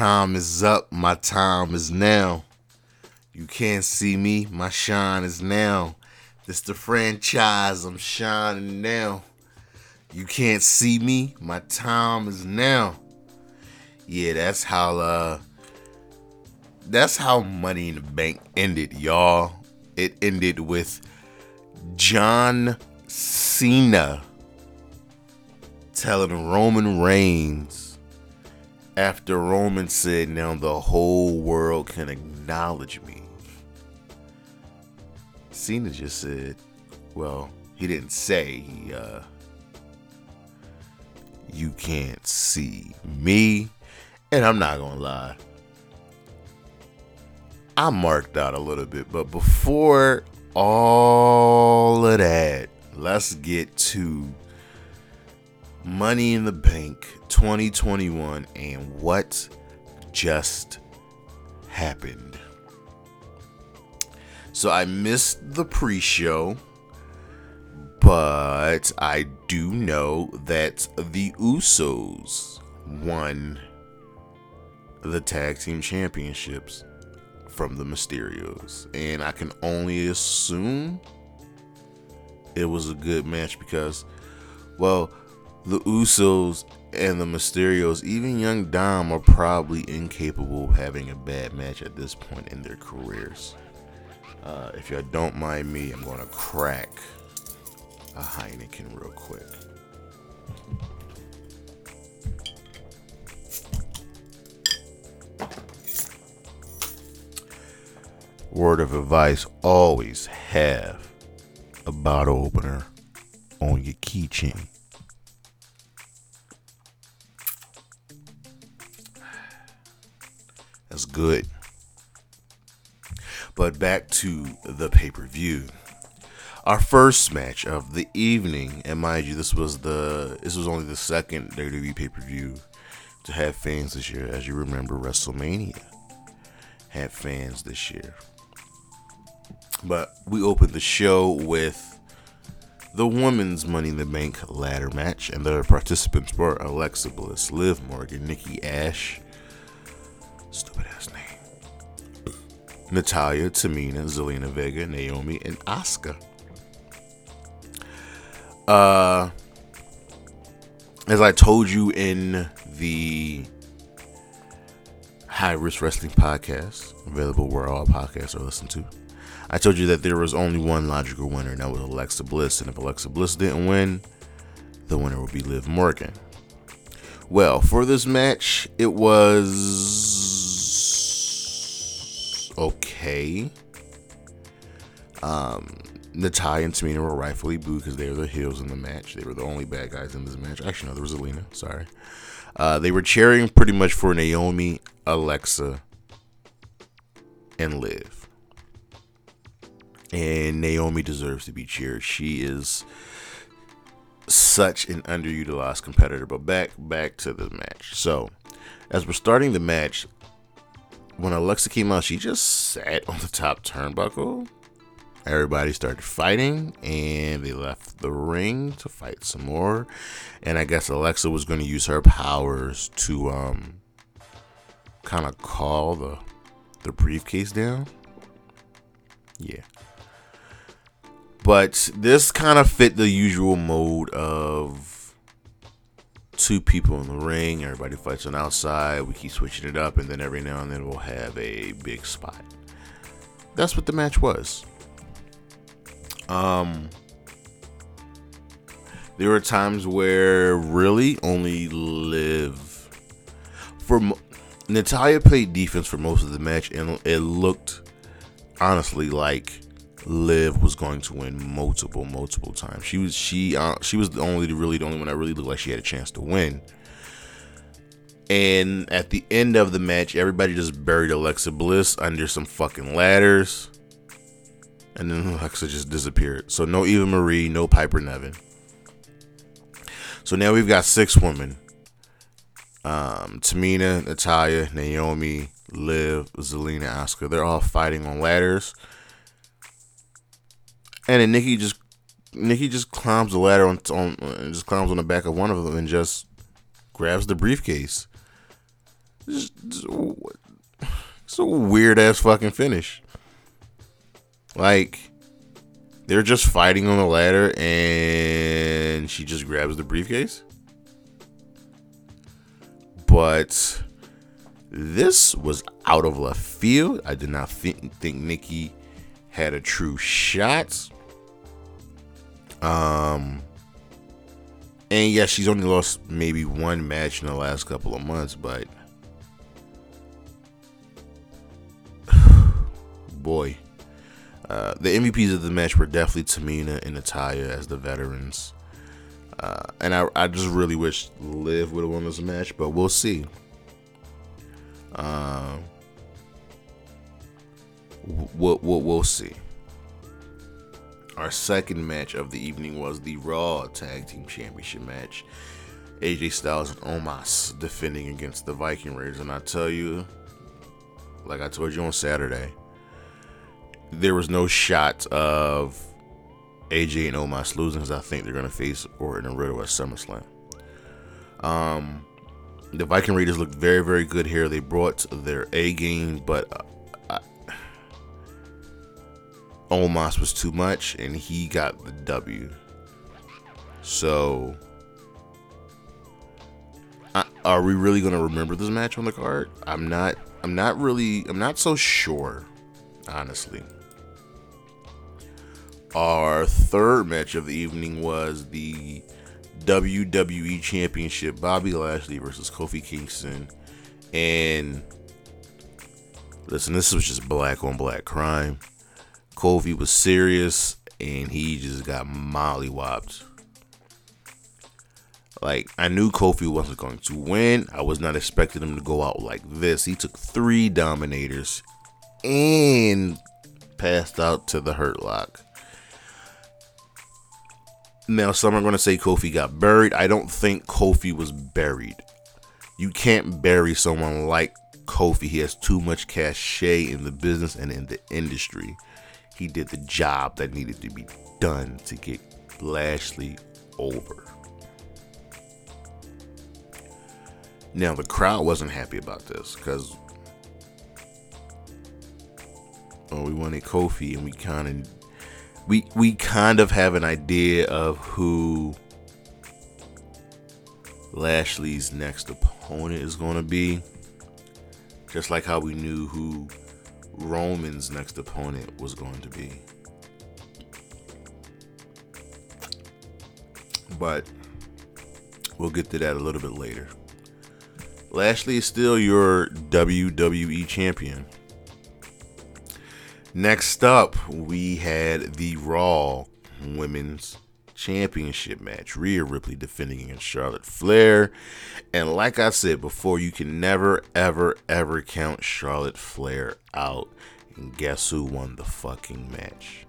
Time is up, my time is now. You can't see me, my shine is now. This the franchise, I'm shining now. You can't see me, my time is now. Yeah, that's how uh that's how Money in the Bank ended, y'all. It ended with John Cena telling Roman Reigns after Roman said, Now the whole world can acknowledge me. Cena just said, Well, he didn't say, he, uh, You can't see me. And I'm not gonna lie. I marked out a little bit, but before all of that, let's get to Money in the Bank 2021 and what just happened. So I missed the pre show, but I do know that the Usos won the tag team championships from the Mysterios. And I can only assume it was a good match because, well, the Usos and the Mysterios, even young Dom, are probably incapable of having a bad match at this point in their careers. Uh, if y'all don't mind me, I'm going to crack a Heineken real quick. Word of advice always have a bottle opener on your keychain. Good. But back to the pay per view. Our first match of the evening, and mind you, this was the this was only the second WWE pay per view to have fans this year. As you remember, WrestleMania had fans this year. But we opened the show with the women's Money in the Bank ladder match, and the participants were Alexa Bliss, Liv Morgan, Nikki Ash, stupid Natalya, Tamina, Zelina Vega, Naomi, and Asuka. Uh, as I told you in the High Risk Wrestling podcast, available where all podcasts are listened to. I told you that there was only one logical winner, and that was Alexa Bliss. And if Alexa Bliss didn't win, the winner would be Liv Morgan. Well, for this match, it was okay. Um, Natalya and Tamina were rightfully booed because they were the heels in the match. They were the only bad guys in this match. Actually, no, there was Alina. Sorry. Uh, they were cheering pretty much for Naomi, Alexa, and Liv. And Naomi deserves to be cheered. She is such an underutilized competitor. But back back to the match. So, as we're starting the match, when Alexa came out, she just sat on the top turnbuckle. Everybody started fighting and they left the ring to fight some more. And I guess Alexa was going to use her powers to um kind of call the the briefcase down. Yeah. But this kind of fit the usual mode of two people in the ring, everybody fights on outside, we keep switching it up, and then every now and then we'll have a big spot. That's what the match was. Um there were times where really only Liv for Natalya played defense for most of the match and it looked honestly like Liv was going to win multiple, multiple times. She was she uh, she was the only really the only one that really looked like she had a chance to win. And at the end of the match, everybody just buried Alexa Bliss under some fucking ladders. And then Alexa just disappeared. So no Eva Marie, no Piper Niven. So now we've got six women. Um, Tamina, Natalya, Naomi, Liv, Zelina, Asuka. They're all fighting on ladders. And then Nikki just Nikki just climbs the ladder on, on just climbs on the back of one of them and just grabs the briefcase. It's, it's a weird ass fucking finish. Like, they're just fighting on the ladder and she just grabs the briefcase. But this was out of left field. I did not think Nikki had a true shot. Um, and yeah, she's only lost maybe one match in the last couple of months, but boy, uh, the MVPs of the match were definitely Tamina and Natalya as the veterans. Uh, and I, I just really wish Liv would have won this match, but we'll see. Um, we'll, we'll, we'll see. Our second match of the evening was the Raw Tag Team Championship match. AJ Styles and Omos defending against the Viking Raiders. And I tell you, like I told you on Saturday, there was no shot of AJ and Omos losing because I think they're going to face Orton and Riddle at SummerSlam. Um, the Viking Raiders looked very, very good here. They brought their A game, but Omos was too much, and he got the W. So, I, are we really gonna remember this match on the card? I'm not. I'm not really. I'm not so sure, honestly. Our third match of the evening was the WWE Championship: Bobby Lashley versus Kofi Kingston, and listen, this was just black on black crime. Kofi was serious and he just got mollywopped. Like I knew Kofi wasn't going to win. I was not expecting him to go out like this. He took three dominators and passed out to the hurt lock. Now some are going to say Kofi got buried. I don't think Kofi was buried. You can't bury someone like Kofi. He has too much cachet in the business and in the industry he did the job that needed to be done to get Lashley over. Now the crowd wasn't happy about this because oh, we wanted Kofi, and we kind of we we kind of have an idea of who Lashley's next opponent is going to be, just like how we knew who Roman's next opponent was going to be. But we'll get to that a little bit later. Lashley is still your WWE champion. Next up, we had the Raw Women's Championship match. Rhea Ripley defending against Charlotte Flair. And like I said before, you can never, ever, ever count Charlotte Flair out. And guess who won the fucking match?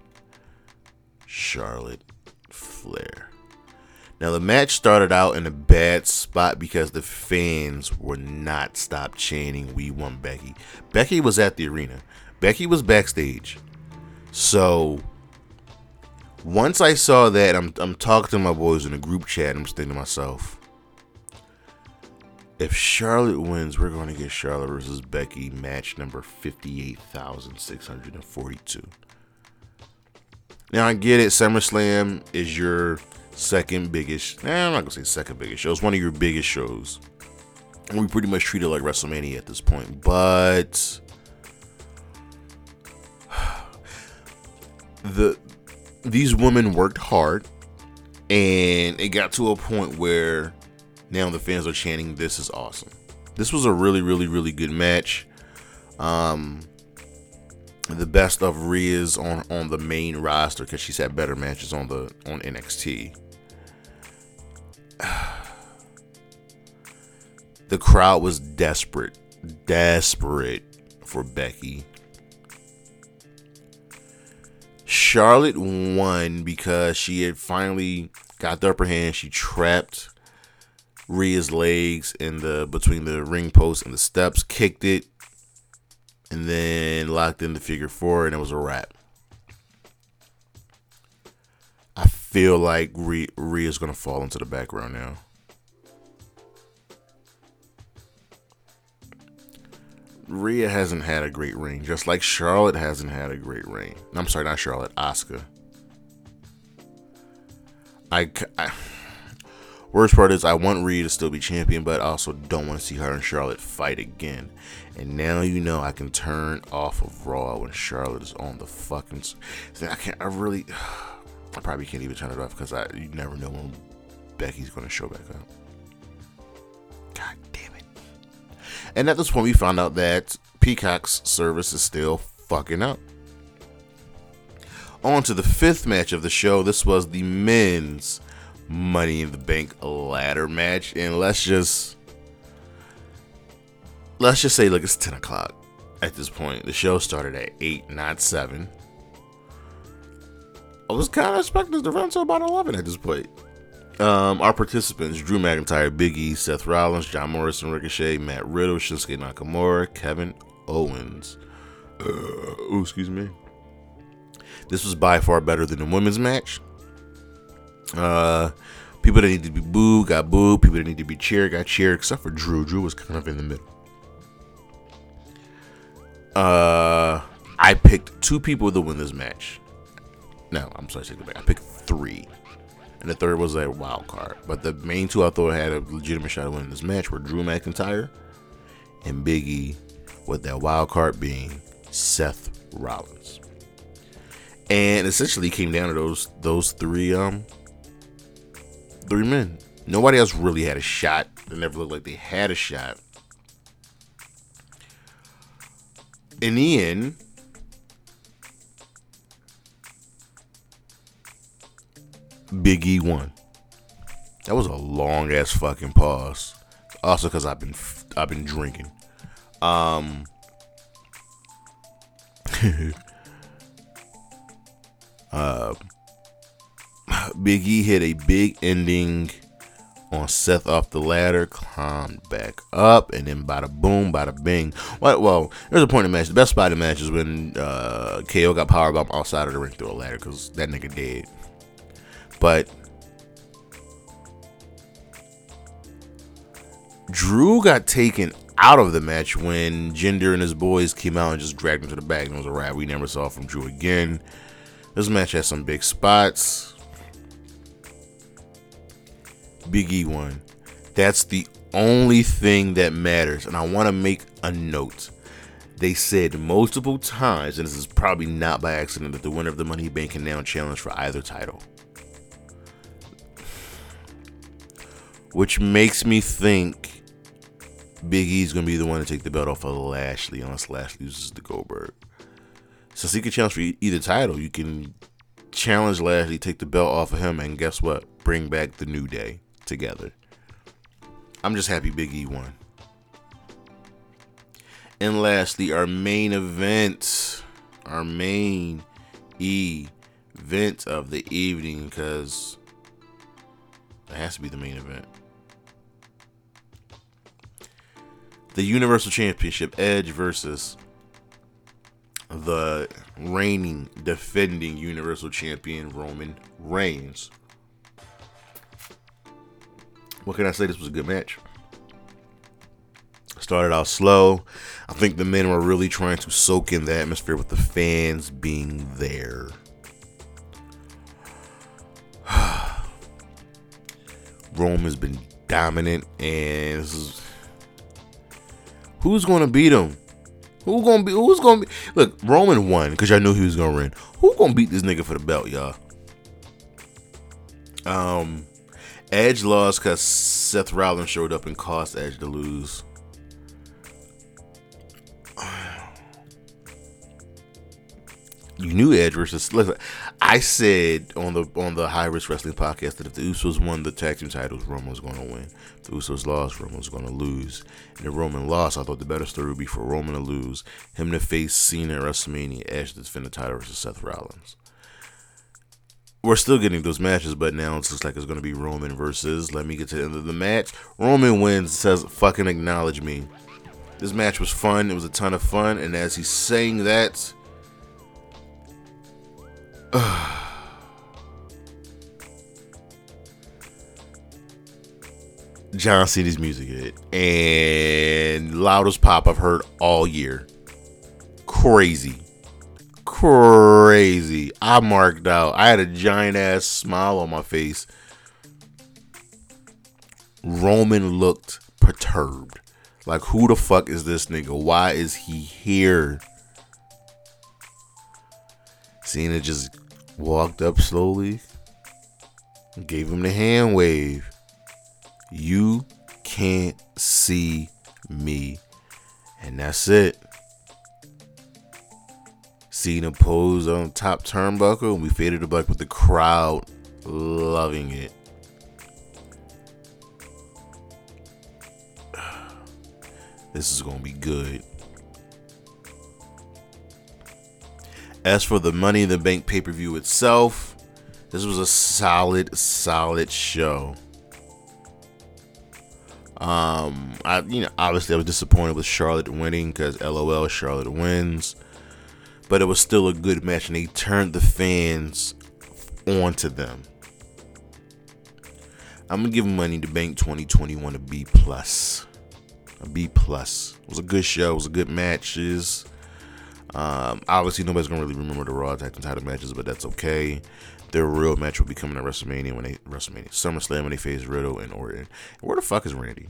Charlotte Flair. Now, the match started out in a bad spot because the fans were not stop chanting, We won Becky. Becky was at the arena, Becky was backstage. So once I saw that, I'm I'm talking to my boys in a group chat. I'm just thinking to myself, if Charlotte wins, we're going to get Charlotte versus Becky match number fifty-eight thousand six hundred and forty-two. Now I get it. SummerSlam is your second biggest. Eh, I'm not gonna say second biggest show. It's one of your biggest shows, and we pretty much treat it like WrestleMania at this point. But the these women worked hard and it got to a point where now the fans are chanting this is awesome. This was a really really really good match. Um the best of Rhea's on on the main roster because she's had better matches on the on NXT. the crowd was desperate, desperate for Becky Charlotte won because she had finally got the upper hand. She trapped Rhea's legs in the between the ring post and the steps, kicked it, and then locked in the figure four, and it was a wrap. I feel like Rhea's gonna fall into the background now. Rhea hasn't had a great reign, just like Charlotte hasn't had a great reign. I'm sorry, not Charlotte, Asuka. I, I worst part is I want Rhea to still be champion, but I also don't want to see her and Charlotte fight again. And now you know I can turn off of Raw when Charlotte is on the fucking. I can't. I really. I probably can't even turn it off because I you never know when Becky's going to show back up. And at this point, we found out that Peacock's service is still fucking up. On to the fifth match of the show. This was the men's Money in the Bank ladder match. And let's just. Let's just say, look, it's 10 o'clock at this point. The show started at 8, not 7. I was kind of expecting this to run to about 11 at this point. Um, our participants Drew McIntyre, Big E, Seth Rollins, John Morrison, Ricochet, Matt Riddle, Shinsuke Nakamura, Kevin Owens. Uh, oh, excuse me. This was by far better than the women's match. Uh, people that need to be booed got booed. People that need to be cheered got cheered, except for Drew. Drew was kind of in the middle. Uh, I picked two people to win this match. No, I'm sorry, take it back. I picked three and the third was a wild card. But the main two I thought had a legitimate shot of winning this match were Drew McIntyre and Biggie, with that wild card being Seth Rollins. And essentially it came down to those those three um three men. Nobody else really had a shot. They never looked like they had a shot. In the end, Big E won. That was a long ass fucking pause. Also, because I've been I've been drinking. Um. uh, Big E hit a big ending on Seth off the ladder, climbed back up, and then bada boom, bada bing. Well, well there's a point in the match. The best spot in the match is when uh, KO got powerbomb outside of the ring through a ladder because that nigga dead. But Drew got taken out of the match when Jinder and his boys came out and just dragged him to the back. And it was a rap we never saw from Drew again. This match had some big spots. Big E won. That's the only thing that matters. And I want to make a note. They said multiple times, and this is probably not by accident, that the winner of the Money Bank can now challenge for either title. Which makes me think Big E's gonna be the one to take the belt off of Lashley unless Lashley loses to Goldberg. Since he can challenge for either title, you can challenge Lashley, take the belt off of him, and guess what? Bring back the New Day together. I'm just happy Big E won. And lastly, our main event, our main event of the evening, because it has to be the main event. The Universal Championship Edge versus the reigning, defending Universal Champion Roman Reigns. What can I say? This was a good match. Started out slow. I think the men were really trying to soak in the atmosphere with the fans being there. Rome has been dominant, and this is Who's gonna beat him? Who gonna be? Who's gonna be? Look, Roman won because I knew he was gonna win. Who gonna beat this nigga for the belt, y'all? Um, Edge lost because Seth Rollins showed up and caused Edge to lose. You knew Edge versus. Listen, I said on the on the High Risk Wrestling podcast that if the Usos won the tag team titles, Roman was going to win. The Usos lost, Roman was going to lose. And if Roman lost, I thought the better story would be for Roman to lose, him to face Cena at WrestleMania, Edge to defend the title versus Seth Rollins. We're still getting those matches, but now it looks like it's going to be Roman versus. Let me get to the end of the match. Roman wins, says, "Fucking acknowledge me." This match was fun. It was a ton of fun, and as he's saying that John Cena's music hit, and loudest pop I've heard all year. Crazy. Crazy. I marked out. I had a giant ass smile on my face. Roman looked perturbed. Like, who the fuck is this nigga? Why is he here? Cena just walked up slowly, gave him the hand wave. You can't see me. And that's it. Cena posed on top turnbuckle, and we faded to black with the crowd loving it. This is going to be good. As for the Money in the Bank pay per view itself, this was a solid, solid show. Um, I you know obviously I was disappointed with Charlotte winning because LOL Charlotte wins, but it was still a good match and they turned the fans onto them. I'm gonna give Money to Bank 2021 a B plus, a B plus. It was a good show. It was a good matches. Um, obviously, nobody's gonna really remember the Raw Tag Team Title matches, but that's okay. Their real match will be coming at WrestleMania when they WrestleMania SummerSlam when they face Riddle and Orton. Where the fuck is Randy?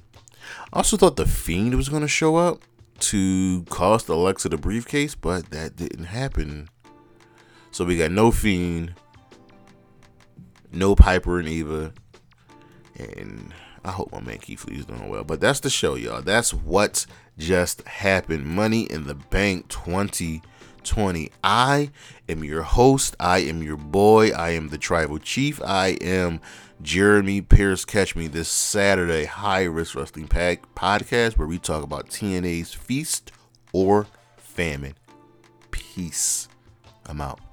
I also thought the Fiend was gonna show up to cost Alexa the briefcase, but that didn't happen. So we got no Fiend, no Piper and Eva, and I hope my man Keith Lee's doing well. But that's the show, y'all. That's what just happened. Money in the Bank 2020. I am your host. I am your boy. I am the tribal chief. I am Jeremy Pierce. Catch me this Saturday, High Risk Wrestling Pack podcast, where we talk about TNA's Feast or Famine. Peace. I'm out.